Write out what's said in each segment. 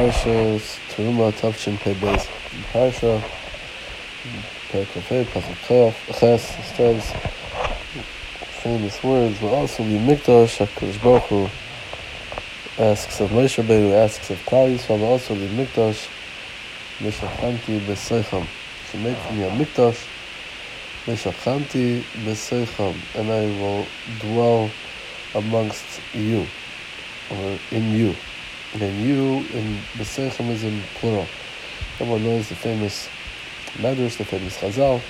Parshas Teruma Tavshin Pei Parsha Perkafei Pasuk Ches says famous words But also the Mikdash HaKadosh Baruch Hu asks of Moshe Rabbeinu asks of Klal Yisrael also be Mikdash Mishachanti B'Seicham so make me a Mikdash Mishachanti B'Seicham and I will dwell amongst you or in you and then you in B'Seichem is in plural. Everyone knows the famous Medrash, the famous Chazal.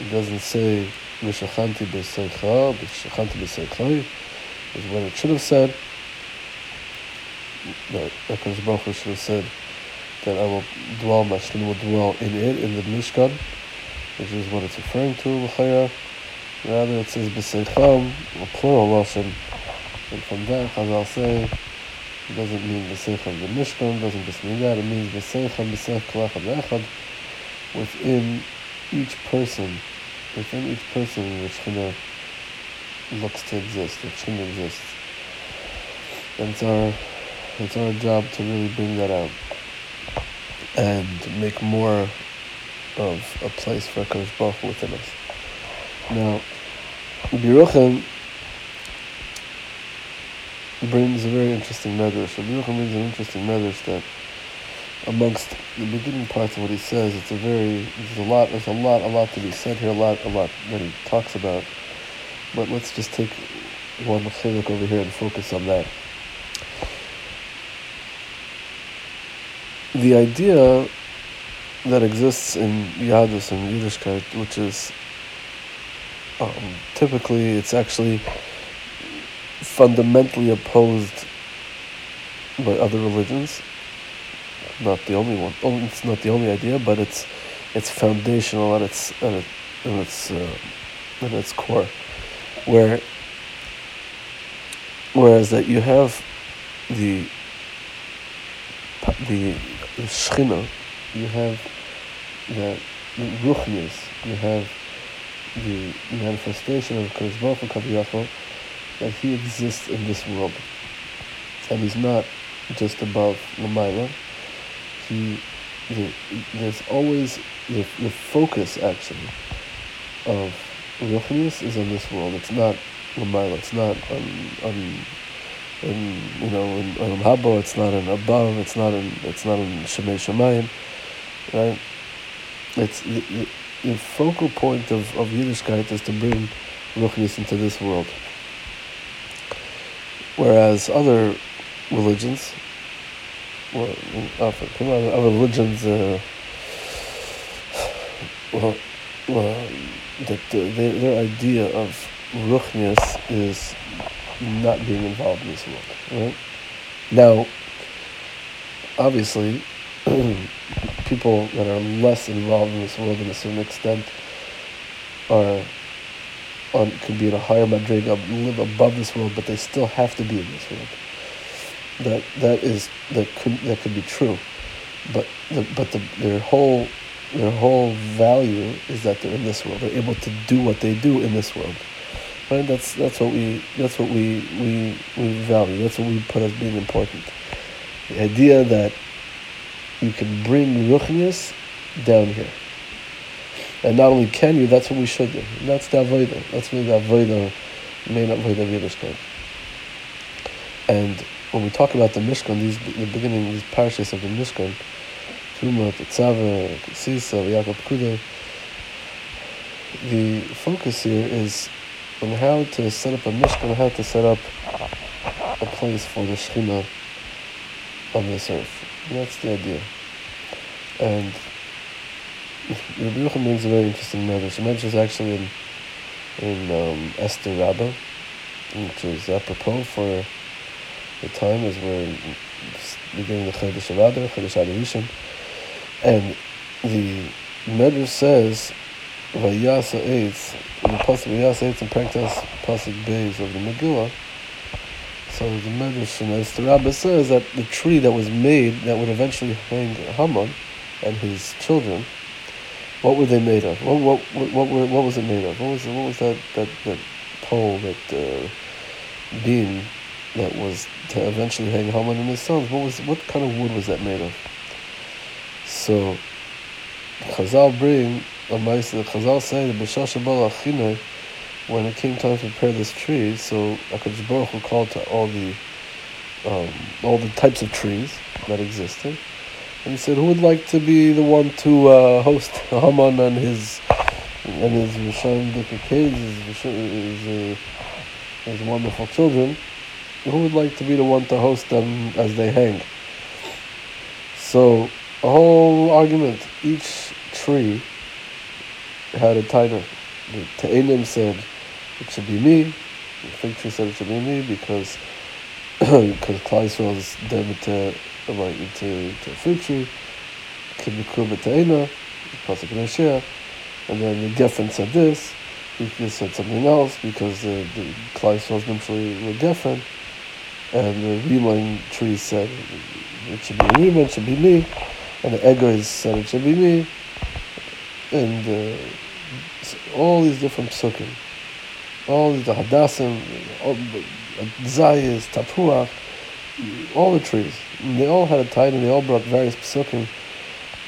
It doesn't say B'Shachanti B'Seicha, B'Shachanti B'Seichai, is what it should have said. That HaKadosh Baruch should have said that I will dwell, Mashin will dwell in it, in the Mishkan, which is what it's referring to, L'chaya. Rather it says B'Seicham, a plural Lashon, and from that Chazal say it doesn't mean B'Seicham the Mishkan, doesn't just mean that, it means B'Seicham, B'Seich Kalachad Echad, within each person, within each person which Shechina looks to exist, which Shechina exists. And it's our, it's our job to really bring that out and make more of a place for Baruch within us. Now, Biruchim brings a very interesting medrash. Rabbi Yochanan brings an interesting medrash that amongst the beginning parts of what he says, it's a very there's a lot there's a lot a lot to be said here, a lot a lot that he talks about. But let's just take one chelik over here and focus on that. The idea that exists in Yadus and Yiddishkeit, which is um, typically it's actually fundamentally opposed by other religions. Not the only one. Oh, it's not the only idea, but it's it's foundational at its at, it, at its uh, at its core. Where whereas that you have the the, shchina, you have the, the you have the manifestation of Kodesh Baruch Hu that he exists in this world. And he's not just above Lamaila. He, the, there's always the, the focus actually of Ruchnius is in this world. It's not Lamaila. It's not on, on in you know in on Habo. It's not in above. It's not in it's not in Shemay Shemayim. Right. It's the, the, the focal point of of Yiddishkeit is to bring Ruchnius into this world. Whereas other religions, well, other religions, uh, well, well, that their, their idea of ruchnius is not being involved in this world. Right? Now, obviously, people that are less involved in this world in a certain extent are on could be in a higher madriga, um, live above this world, but they still have to be in this world. That that is that could that could be true, but the, but the, their whole their whole value is that they're in this world. They're able to do what they do in this world. Right? That's that's what we that's what we we we value. That's what we put as being important. The idea that you can bring ruchnius down here. And not only can you, that's what we should do. That's the avodah. That's really the avodah, main avodah of Yiddishkeit. And when we talk about the Mishkan, these the beginning, these parashas of the Mishkan, Truma, Tetzava, Sisa, Yaakov Kuda, the focus here is on how to set up a Mishkan, how to set up a place for the Shekhinah on this earth. That's the idea. And Rabbi Yochanan brings a very interesting. The medrash is actually in in um, Esther Rabbah, which is apropos for the time as we're beginning the Chodesh Adar, Chodesh Adar and the medrash says Vayasa Eitz, in the pasuk Vayasa Eitz in Praktas pasuk Beis of the Megillah. So the medrash in Esther Rabbah says that the tree that was made that would eventually hang Haman and his children what were they made of? What what what what, what was it made of? What was what was that that that pole that uh, beam that was to eventually hang Haman and his sons, what was what kind of wood was that made of? So Chazal bring a mice Chazal say the B'shasha when it came time to prepare this tree, so Hakadosh Baruch called to all the um, all the types of trees that existed, and said, "Who would like to be the one to uh, host Haman and his and his Rishon kids, his, his, uh, his wonderful children?" who would like to be the one to host them as they hang? So, a whole argument. Each tree had a title. The Te'enim said it should be me. The fig tree said it should be me because because Yisrael is them to like to to a fig tree. Kibikur b'Te'ena, pasuk Hosea, and then the Geffen said this. He said something else because the the Klal Yisrael is naturally Geffen. And the Rimon tree said it should be Rimon, it should be me. And the Egoz said it should be me. And uh, all these different psukim, all these, the Hadassim, Zayis, Tapuach, all the trees. And they all had a title, they all brought various psukim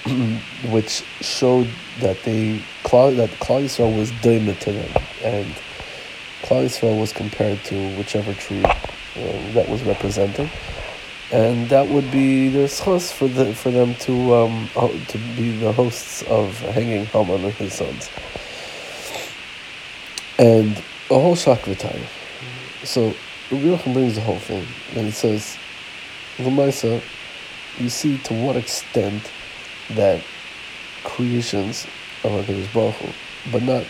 which showed that they that Klal Yisrael was doimah to them, and Klal Yisrael was compared to whichever tree um, that was represented, and that would be their schos for the for them to um, to be the hosts of hanging Haman and his sons, and a whole shakvataya. So Rabbi brings the whole thing, and he says, "Lamaisa, you see to what extent that creations of Hakadosh Baruch Hu, but not."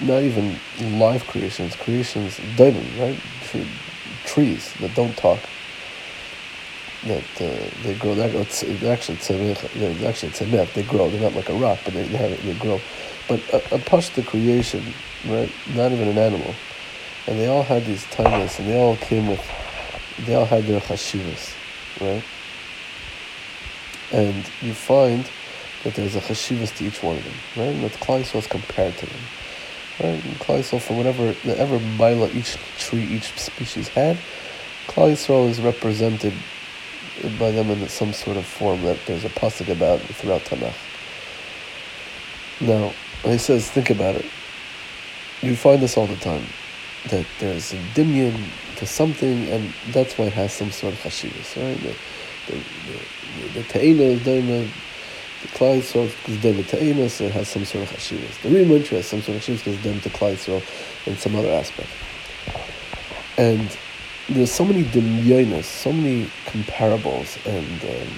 Not even live creations, creations, diamond, right? trees that don't talk. That uh, they grow. They're actually they're actually tzemech. They grow. They're not like a rock, but they, they have they grow. But a, a the creation, right? Not even an animal, and they all had these timeless, and they all came with, they all had their chashivas, right? And you find that there's a chashivas to each one of them, right? And that Klal was compared to them. Right? And Yisrael, for whatever, whatever mila each tree, each species had, Yisrael is represented by them in some sort of form that there's a pasuk about throughout Tanakh. Now, he says, think about it. You find this all the time, that there's a dimyan to something, and that's why it has some sort of hashivas, right? The, the, the, the, ta'ina is the Klal Yisrael is dem to so it has some sort of chashivas. The Rimuch has some sort of chashivas because dem to Klal Yisrael in some other aspect. And there's so many demyonis, so many comparables and um,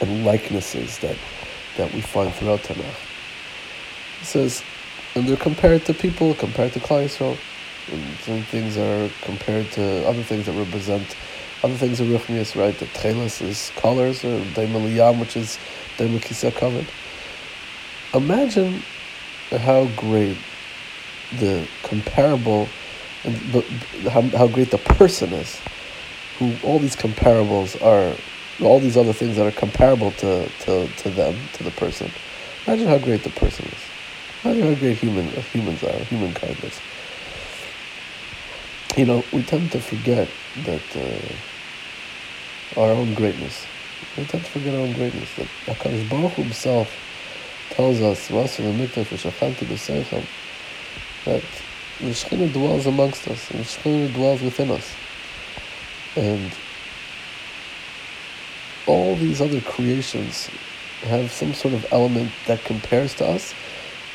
and likenesses that that we find throughout Tanakh. It says, and they're compared to people, compared to Yisrael. And some things are compared to other things that represent other things are ruchnius, right? The tchelas is colors, uh, or daimaliyam, which is daimakisa covered. Imagine how great the comparable, and how, how great the person is, who all these comparables are, all these other things that are comparable to, to, to them, to the person. Imagine how great the person is. Imagine how great human humans are, humankind is. You know, we tend to forget that. Uh, our own greatness. We tend to forget our own greatness. That HaKadosh Baruch Hu himself tells us, that the Shekhinah dwells amongst us, and the Shekhinah dwells within us. And all these other creations have some sort of element that compares to us,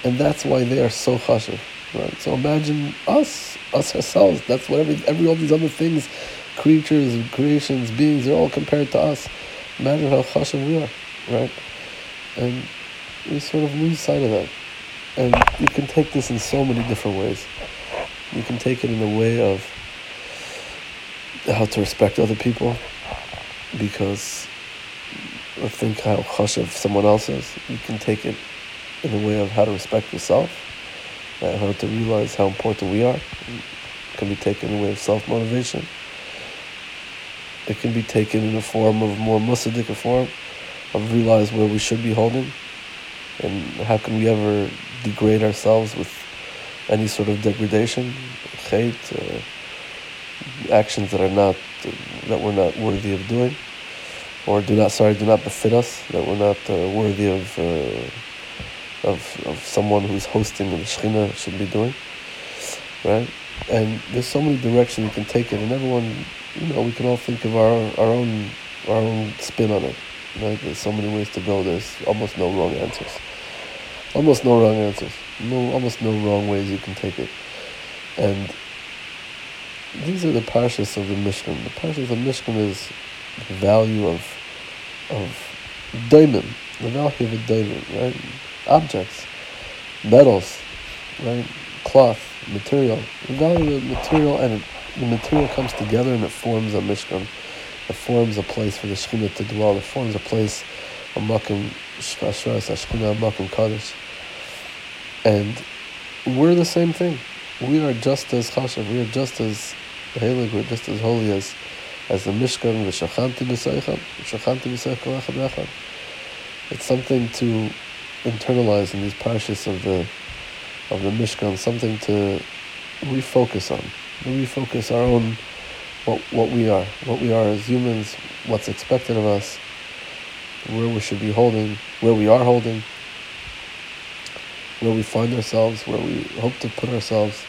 and that's why they are so chashiv. Right? So imagine us, us ourselves. That's what every, every all these other things creatures, creations, beings, they're all compared to us. Imagine how chashav we are, right? And we sort of lose sight of that. And you can take this in so many different ways. You can take it in the way of how to respect other people, because or think how chashav someone else is. You can take it in the way of how to respect yourself, and how to realize how important we are. It can be taken in the way of self motivation it can be taken in a form of more musadik form of realize where we should be holding and how can we ever degrade ourselves with any sort of degradation, hate, uh, actions that are not that we're not worthy of doing, or do not sorry do not befit us, that we're not uh, worthy of, uh, of of someone who's hosting the Shechina should be doing, right? And there's so many directions we can take it, and everyone, you know, we can all think of our our own our own spin on it. Right? There's so many ways to go. There's almost no wrong answers. Almost no wrong answers. No, almost no wrong ways you can take it. And these are the parshas of the Mishkan. The parshas of the Mishkan is the value of of diamond, the value of a diamond, right? Objects, metals, right? Cloth, material. The value of material and the material comes together and it forms a Mishkan. It forms a place for the Shekhinah to dwell. It forms a place, a Makim Shras, a Shekhinah, a Makim Kaddish. And we're the same thing. We are just as chashav. We are just as heilig. We're just as holy as as the Mishkan, the Shachanti B'Seicham, Shachanti B'Seicham. It's something to internalize in these parshas of the of the Mishkan, something to refocus on, refocus our own what what we are, what we are as humans, what's expected of us, where we should be holding, where we are holding, where we find ourselves, where we hope to put ourselves,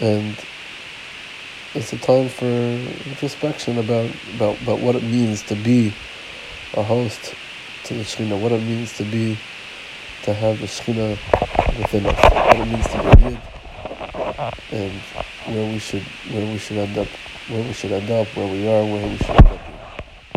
and it's a time for introspection about, about, about what it means to be a host to the Shekhinah, what it means to be, to have the Shekhinah within us, what it means to be Yid, and where we should, where we should end up, where we should end up, where we are, where we should end up.